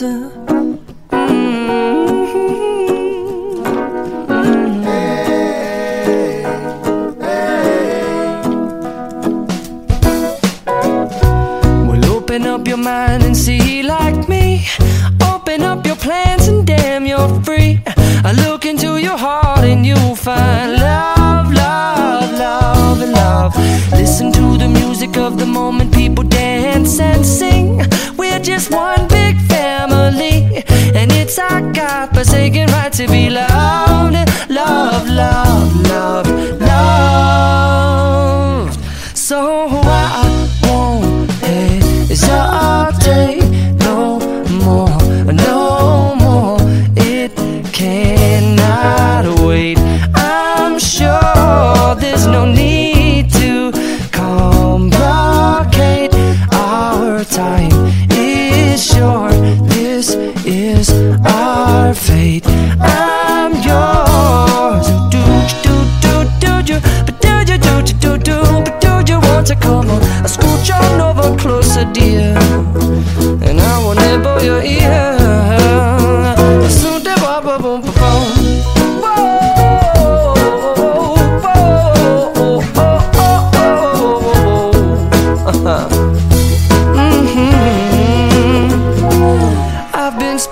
up your mind and see like me. Open up your plans and damn, you're free. I look into your heart and you'll find love, love, love, love. Listen to the music of the moment, people dance and sing. We're just one big family, and it's our God forsaken right to be loved, love, love, love, to come on? I scooch on over closer, dear, and I will nibble your ear.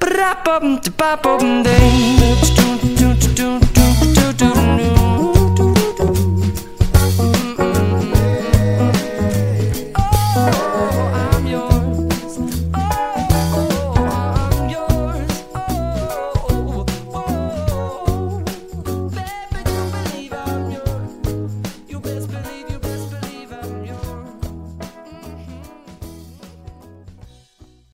ba ba ba ba ba